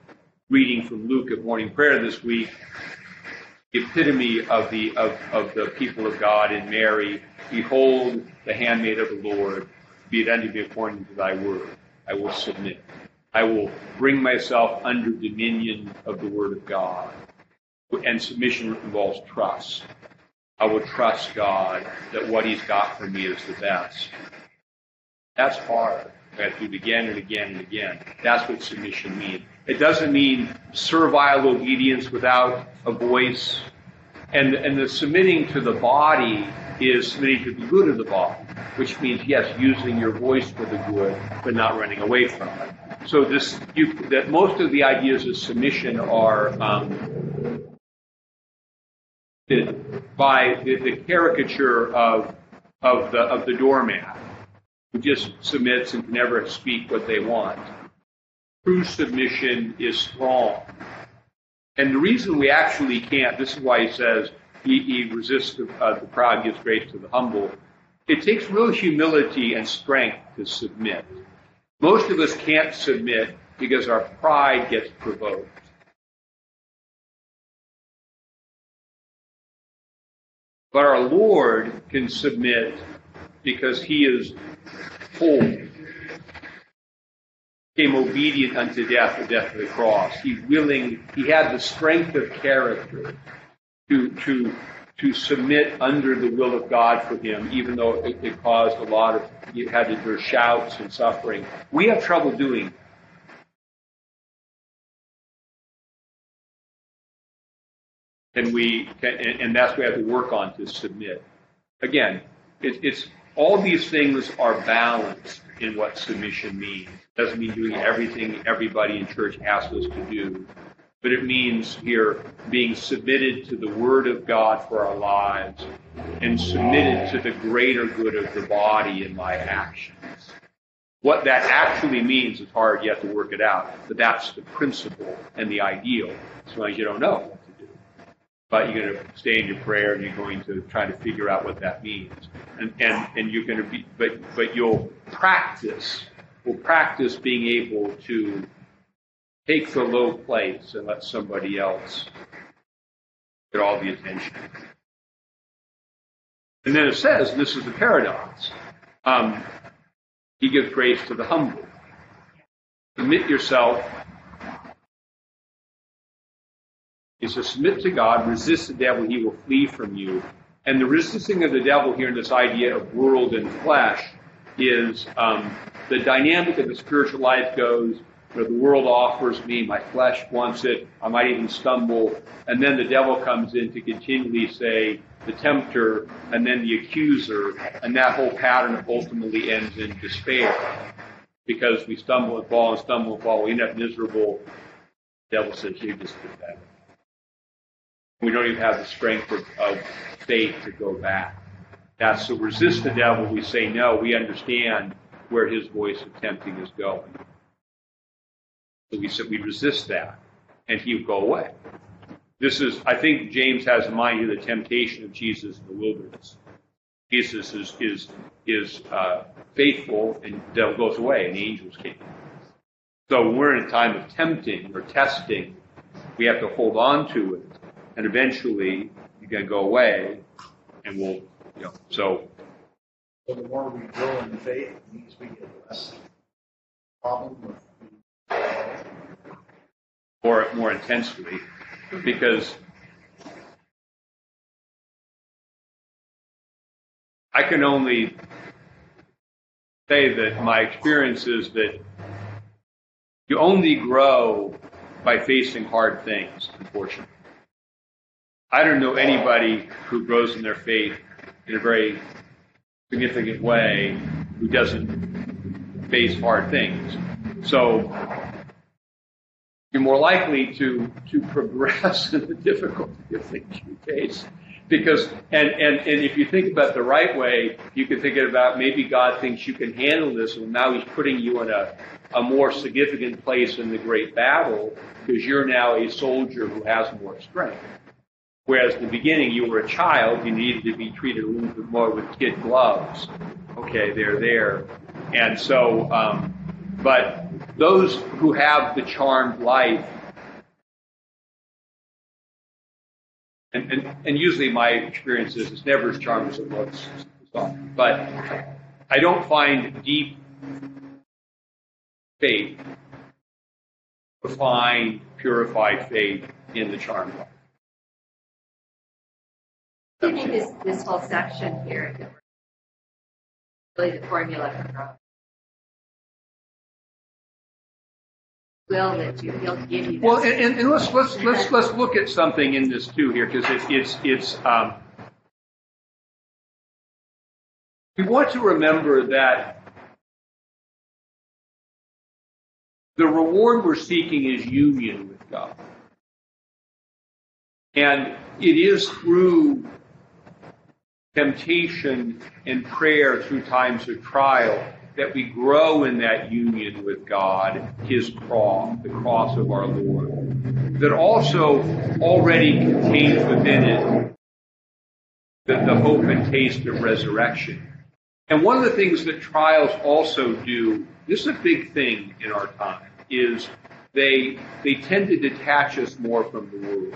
reading from Luke at morning prayer this week the epitome of the of, of the people of God in Mary. Behold, the handmaid of the Lord. Be it unto me according to thy word. I will submit. I will bring myself under dominion of the Word of God. And submission involves trust. I will trust God that what He's got for me is the best. That's hard. I have to do it again and again and again. That's what submission means. It doesn't mean servile obedience without a voice. And, and the submitting to the body is submitting to the good of the body, which means, yes, using your voice for the good, but not running away from it. So this, you, that most of the ideas of submission are um, by the, the caricature of of the of the doormat who just submits and can never speak what they want. True submission is strong. And the reason we actually can't, this is why he says he, he resists the, uh, the proud, gives grace to the humble. It takes real humility and strength to submit. Most of us can't submit because our pride gets provoked. But our Lord can submit because he is holy. Became obedient unto death, the death of the cross. He willing, he had the strength of character to, to to submit under the will of God for him, even though it, it caused a lot of, you had to endure shouts and suffering. We have trouble doing and we can, and, and, that's what we have to work on to submit. Again, it, it's all these things are balanced in what submission means. Doesn't mean doing everything everybody in church asks us to do, but it means here being submitted to the Word of God for our lives and submitted to the greater good of the body in my actions. What that actually means is hard, have to work it out, but that's the principle and the ideal, as long as you don't know what to do. But you're going to stay in your prayer and you're going to try to figure out what that means. And, and, and you're going to be, but, but you'll practice, will practice being able to take the low place and let somebody else get all the attention. And then it says, this is the paradox. Um, he gives grace to the humble. Submit yourself. He says, submit to God, resist the devil, he will flee from you. And the resisting of the devil here in this idea of world and flesh is um, the dynamic of the spiritual life goes but the world offers me, my flesh wants it, I might even stumble, and then the devil comes in to continually say, the tempter, and then the accuser, and that whole pattern ultimately ends in despair. Because we stumble and fall and stumble and fall, we end up miserable. The devil says, you just did that. We don't even have the strength of, of faith to go back. That's so resist the devil. We say no. We understand where his voice of tempting is going. So we said we resist that, and he would go away. This is, I think, James has in mind here the temptation of Jesus in the wilderness. Jesus is is is uh, faithful, and devil goes away, and the angels came. So when we're in a time of tempting or testing, we have to hold on to it, and eventually going to go away, and we'll, know. So. So the more we grow in faith, it means we get less problem with more more intensely because I can only say that my experience is that you only grow by facing hard things, unfortunately. I don't know anybody who grows in their faith in a very significant way who doesn't face hard things. So you're more likely to to progress [laughs] in the difficulty of things you face. Because and, and, and if you think about the right way, you can think about maybe God thinks you can handle this and now he's putting you in a, a more significant place in the great battle because you're now a soldier who has more strength. Whereas in the beginning you were a child, you needed to be treated a little bit more with kid gloves. Okay, they're there. And so um, but those who have the charmed life, and, and, and usually my experience is it's never as charmed as it looks. But I don't find deep faith, refined, purified faith in the charmed life. I think this, this whole section here is really the formula for growth. will that you, he'll give you. Well, and, and, and let's let's let's let's look at something in this too here because it, it's it's um, we want to remember that the reward we're seeking is union with God, and it is through temptation and prayer through times of trial that we grow in that union with God, His cross, the cross of our Lord, that also already contains within it the, the hope and taste of resurrection. And one of the things that trials also do, this is a big thing in our time, is they they tend to detach us more from the world.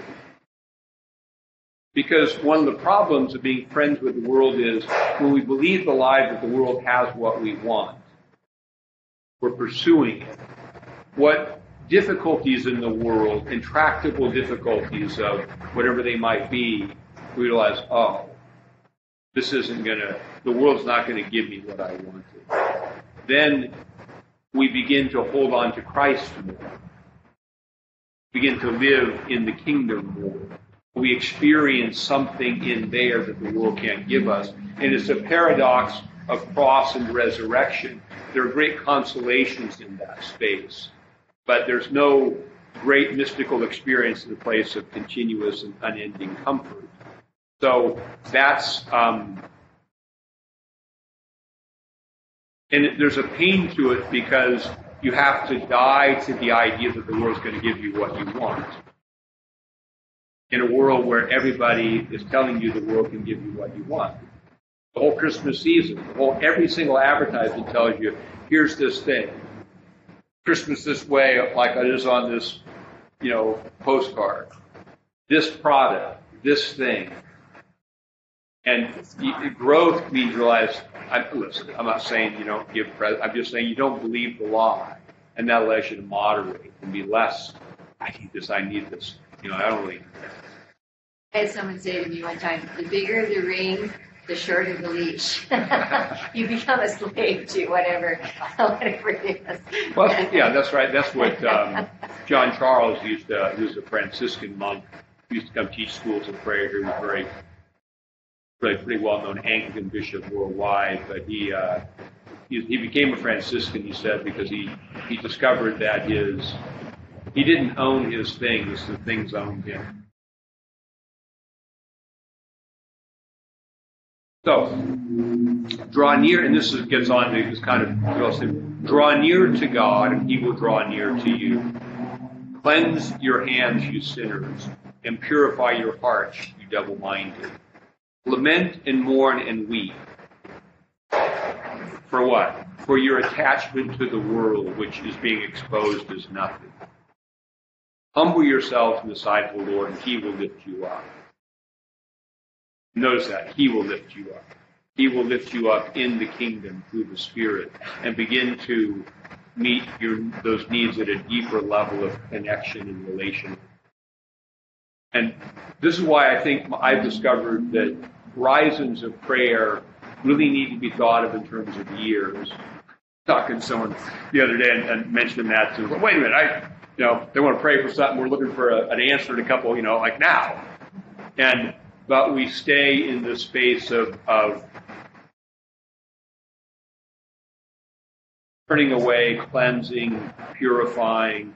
Because one of the problems of being friends with the world is when we believe the lie that the world has what we want, we're pursuing it. What difficulties in the world, intractable difficulties of whatever they might be, we realize, oh, this isn't going to, the world's not going to give me what I wanted. Then we begin to hold on to Christ more, begin to live in the kingdom more we experience something in there that the world can't give us. And it's a paradox of cross and resurrection. There are great consolations in that space, but there's no great mystical experience in the place of continuous and unending comfort. So that's, um, and there's a pain to it because you have to die to the idea that the world's going to give you what you want in a world where everybody is telling you the world can give you what you want. The whole Christmas season, the whole every single advertisement tells you, here's this thing. Christmas this way, like it is on this, you know, postcard. This product, this thing. And growth means realize, I, listen, I'm not saying you don't give present, I'm just saying you don't believe the lie. And that allows you to moderate and be less, I need this, I need this. You know, I don't really. I had someone say to me one time, the bigger the ring, the shorter the leash. [laughs] you become a slave to whatever, whatever it is. Well, yeah, that's right. That's what um, John Charles used to, he was a Franciscan monk. He used to come teach schools of prayer. He was very, really pretty well known Anglican bishop worldwide, but he, uh, he, he became a Franciscan, he said, because he, he discovered that his he didn't own his things, the things owned him. So, draw near, and this is, gets on to this kind of, draw near to God, and he will draw near to you. Cleanse your hands, you sinners, and purify your hearts, you double minded. Lament and mourn and weep. For what? For your attachment to the world, which is being exposed as nothing. Humble yourselves in the sight of the Lord, and He will lift you up. Notice that. He will lift you up. He will lift you up in the kingdom through the Spirit and begin to meet your, those needs at a deeper level of connection and relation. And this is why I think I've discovered that horizons of prayer really need to be thought of in terms of years. Talking to someone the other day and, and mentioning that to, well, wait a minute, I, you know, they want to pray for something. We're looking for a, an answer in a couple, you know, like now. And, but we stay in the space of, of turning away, cleansing, purifying,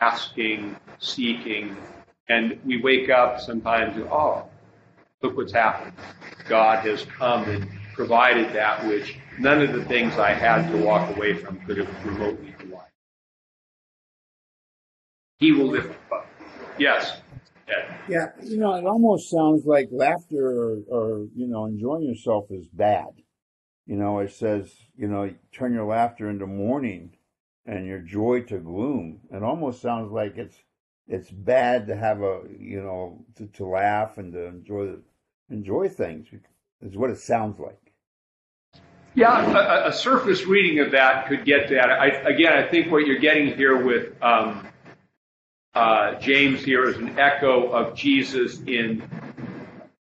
asking, seeking. And we wake up sometimes and, oh, look what's happened. God has come and provided that which none of the things I had to walk away from could have remotely provided. He will lift up. Yes. Yeah, you know, it almost sounds like laughter or, or you know, enjoying yourself is bad. You know, it says, you know, turn your laughter into mourning and your joy to gloom. It almost sounds like it's it's bad to have a you know to, to laugh and to enjoy enjoy things. Is what it sounds like. Yeah, a, a surface reading of that could get that. I, again, I think what you're getting here with um, uh, James here is an echo of Jesus in.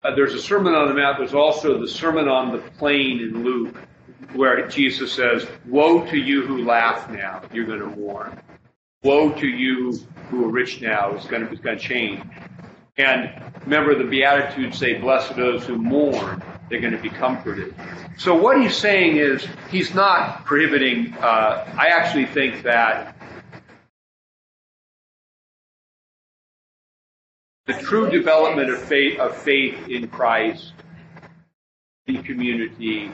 Uh, there's a Sermon on the Mount. There's also the Sermon on the Plain in Luke, where Jesus says, "Woe to you who laugh now; you're going to mourn. Woe to you who are rich now; it's going to it's going to change." And remember, the Beatitudes say, "Blessed are those who mourn; they're going to be comforted." So what he's saying is, he's not prohibiting. Uh, I actually think that the true development of faith, of faith in Christ, the community,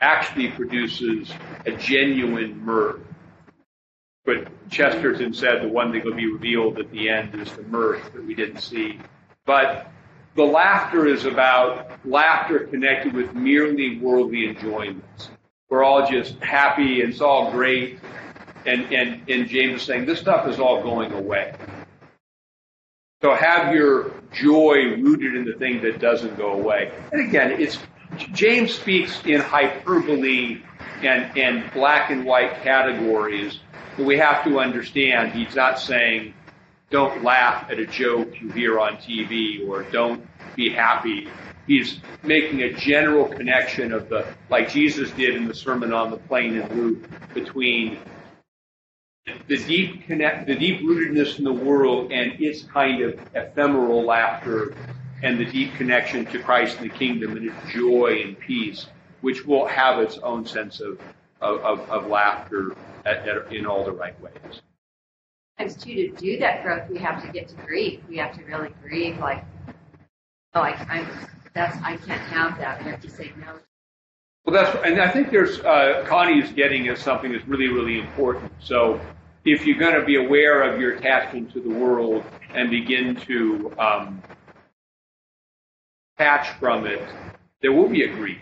actually produces a genuine mirth. But Chesterton said the one thing will be revealed at the end is the mirth that we didn't see. But the laughter is about laughter connected with merely worldly enjoyments. We're all just happy and it's all great. And, and, and James is saying this stuff is all going away. So have your joy rooted in the thing that doesn't go away. And again, it's James speaks in hyperbole and, and black and white categories that we have to understand. He's not saying don't laugh at a joke you hear on TV or don't be happy. He's making a general connection of the, like Jesus did in the Sermon on the Plain in Luke, between the deep connect, the deep rootedness in the world and its kind of ephemeral laughter and the deep connection to Christ and the kingdom and its joy and peace, which will have its own sense of, of, of laughter at, at, in all the right ways. Sometimes too, to do that growth, we have to get to grief. We have to really grieve, like, oh, I, I'm, that's, I can't have that. We have to say no. Well, that's, and I think there's, uh, is getting at something that's really, really important. So if you're going to be aware of your attachment to the world and begin to um, detach from it, there will be a grief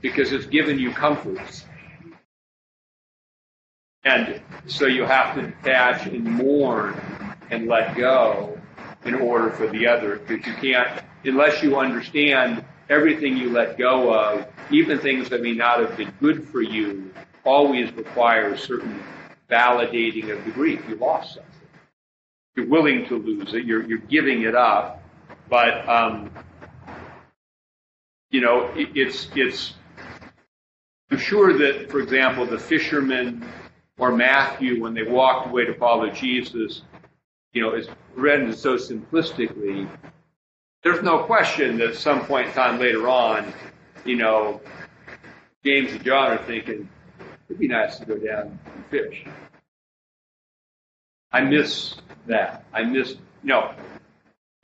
because it's given you comforts. And so you have to detach and mourn and let go in order for the other because you can't, unless you understand everything you let go of, even things that may not have been good for you, always requires certain validating of the grief. You lost something. You're willing to lose it. You're, you're giving it up. But, um, you know, it, it's, it's, I'm sure that, for example, the fishermen or Matthew, when they walked away to follow Jesus, you know, is read so simplistically. There's no question that at some point in time later on, you know, James and John are thinking, it'd be nice to go down and fish. I miss that. I miss, no.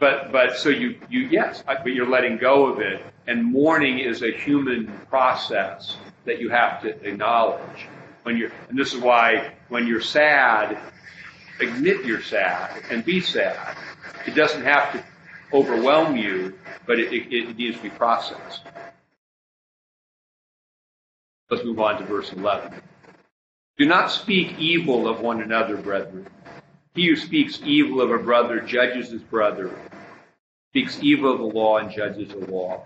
But, but so you, you, yes, but you're letting go of it. And mourning is a human process that you have to acknowledge. When you're, and this is why when you're sad, admit you're sad and be sad. It doesn't have to overwhelm you, but it, it, it needs to be processed. Let's move on to verse 11. Do not speak evil of one another, brethren. He who speaks evil of a brother judges his brother, speaks evil of the law and judges the law.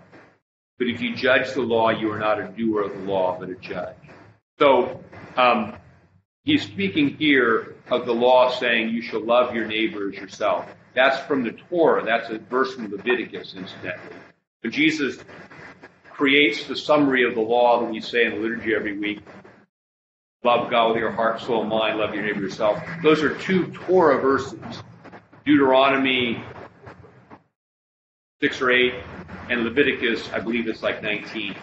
But if you judge the law, you are not a doer of the law, but a judge. So, um, he's speaking here of the law saying you shall love your neighbor as yourself. That's from the Torah. That's a verse from Leviticus, incidentally. But Jesus creates the summary of the law that we say in the liturgy every week. Love God with your heart, soul, mind. Love your neighbor yourself. Those are two Torah verses. Deuteronomy 6 or 8, and Leviticus, I believe it's like 19.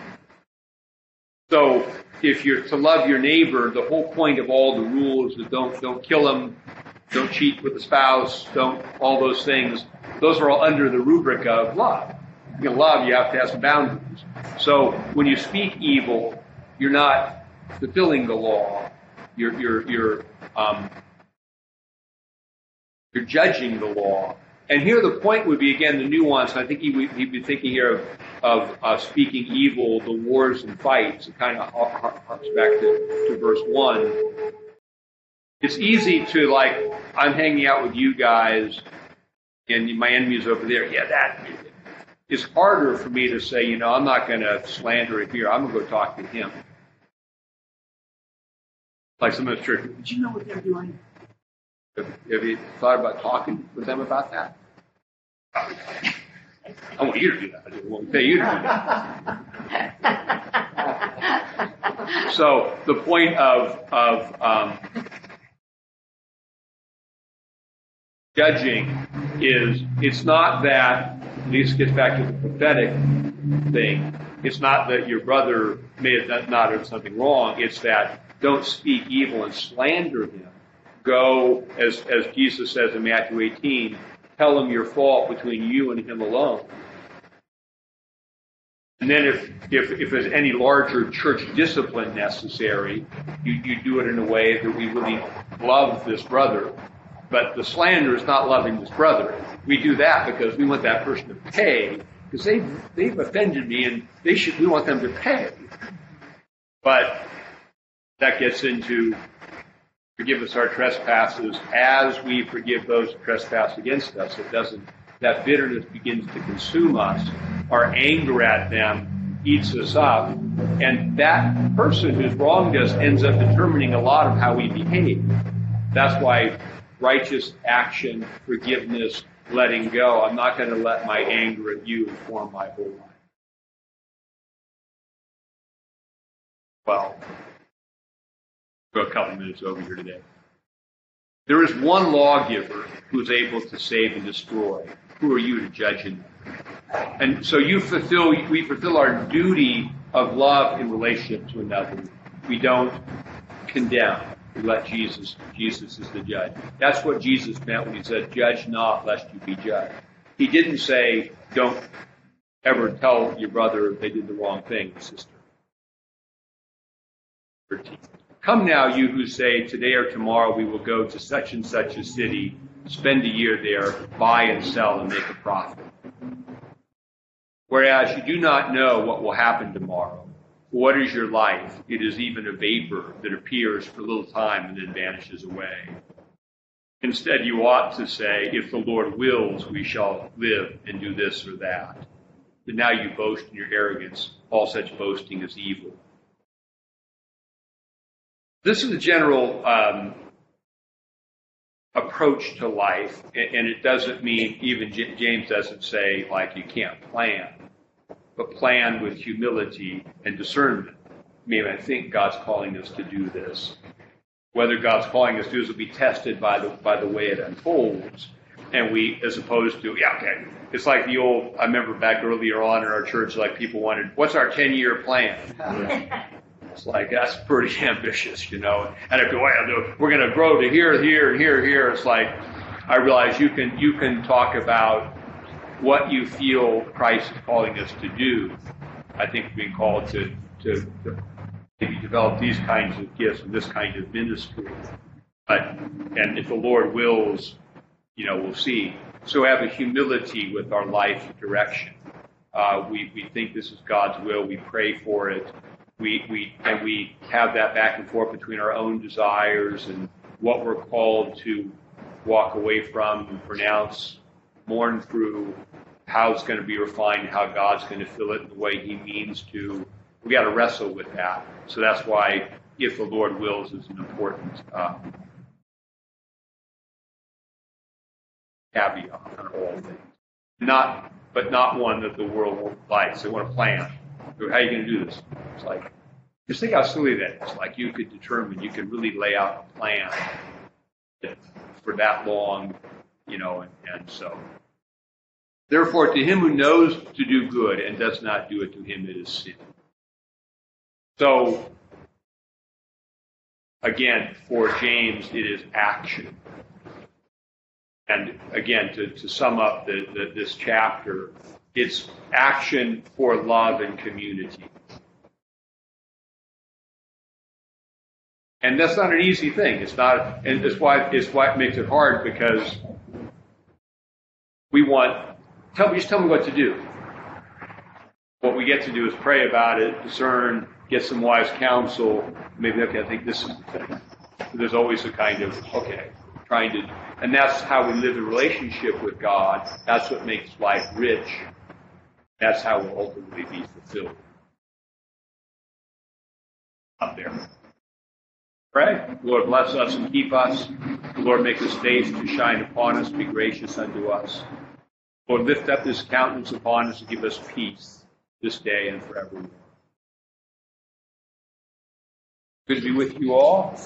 So if you're to love your neighbor, the whole point of all the rules that don't don't kill them, don't cheat with the spouse, don't all those things, those are all under the rubric of love. Know, love, you have to have some boundaries. So when you speak evil, you're not fulfilling the law. You're you're you're um, you're judging the law. And here the point would be again the nuance. I think he would he'd be thinking here of of uh, speaking evil, the wars and fights. It kind of harks back to, to verse one. It's easy to like I'm hanging out with you guys, and my enemy's over there. Yeah, that. It's harder for me to say, you know, I'm not going to slander it here. I'm going to go talk to him. Like some of the church, did you know what they're doing? Have, have you thought about talking with them about that? I want you to do that. I didn't want to pay you to do that. [laughs] So the point of of um, judging is it's not that this gets back to the prophetic thing. It's not that your brother may have not done something wrong. It's that don't speak evil and slander him. Go, as, as Jesus says in Matthew 18, tell him your fault between you and him alone. And then if, if, if there's any larger church discipline necessary, you, you do it in a way that we really love this brother. But the slander is not loving this brother. We do that because we want that person to pay because they've, they've offended me and they should, we want them to pay. But that gets into forgive us our trespasses as we forgive those who trespass against us. It doesn't, that bitterness begins to consume us. Our anger at them eats us up. And that person who's wronged us ends up determining a lot of how we behave. That's why righteous action, forgiveness, letting go. I'm not going to let my anger at you inform my whole life. Well, a couple minutes over here today. There is one lawgiver who is able to save and destroy. Who are you to judge him? And so you fulfill, we fulfill our duty of love in relationship to another. We don't condemn. We let Jesus, Jesus is the judge. That's what Jesus meant when he said, judge not lest you be judged. He didn't say, don't ever tell your brother they did the wrong thing, sister. 13. Come now, you who say, Today or tomorrow we will go to such and such a city, spend a year there, buy and sell, and make a profit. Whereas you do not know what will happen tomorrow. What is your life? It is even a vapor that appears for a little time and then vanishes away. Instead, you ought to say, If the Lord wills, we shall live and do this or that. But now you boast in your arrogance. All such boasting is evil. This is a general um, approach to life, and it doesn't mean, even James doesn't say, like, you can't plan, but plan with humility and discernment. I mean, I think God's calling us to do this. Whether God's calling us to do this will be tested by the, by the way it unfolds. And we, as opposed to, yeah, okay. It's like the old, I remember back earlier on in our church, like people wanted, what's our 10 year plan? It's like that's pretty [laughs] ambitious, you know. And if well, we're going to grow to here, here, here, here, it's like I realize you can you can talk about what you feel Christ is calling us to do. I think we're being called to to, to maybe develop these kinds of gifts and this kind of ministry. But and if the Lord wills, you know, we'll see. So have a humility with our life direction. Uh, we, we think this is God's will. We pray for it we, we, and we have that back and forth between our own desires and what we're called to walk away from and pronounce, mourn through, how it's going to be refined, how God's going to fill it in the way He means to. We got to wrestle with that. So that's why, if the Lord wills, is an important uh, caveat on all things. Not, but not one that the world likes. They want to plan. How are you going to do this? It's like, just think how silly that is. Like you could determine, you could really lay out a plan for that long, you know, and, and so. Therefore, to him who knows to do good and does not do it, to him it is sin. So, again, for James, it is action. And again, to, to sum up the, the, this chapter, it's action for love and community. And that's not an easy thing. It's not, and it's why, it's why it makes it hard because we want, tell me, just tell me what to do. What we get to do is pray about it, discern, get some wise counsel. Maybe, okay, I think this is the thing. There's always a kind of, okay, trying to, and that's how we live in relationship with God. That's what makes life rich. That's how we'll ultimately be fulfilled. Up there. Pray. Lord, bless us and keep us. Lord, make his face to shine upon us, be gracious unto us. Lord, lift up his countenance upon us and give us peace this day and forevermore. Good to be with you all.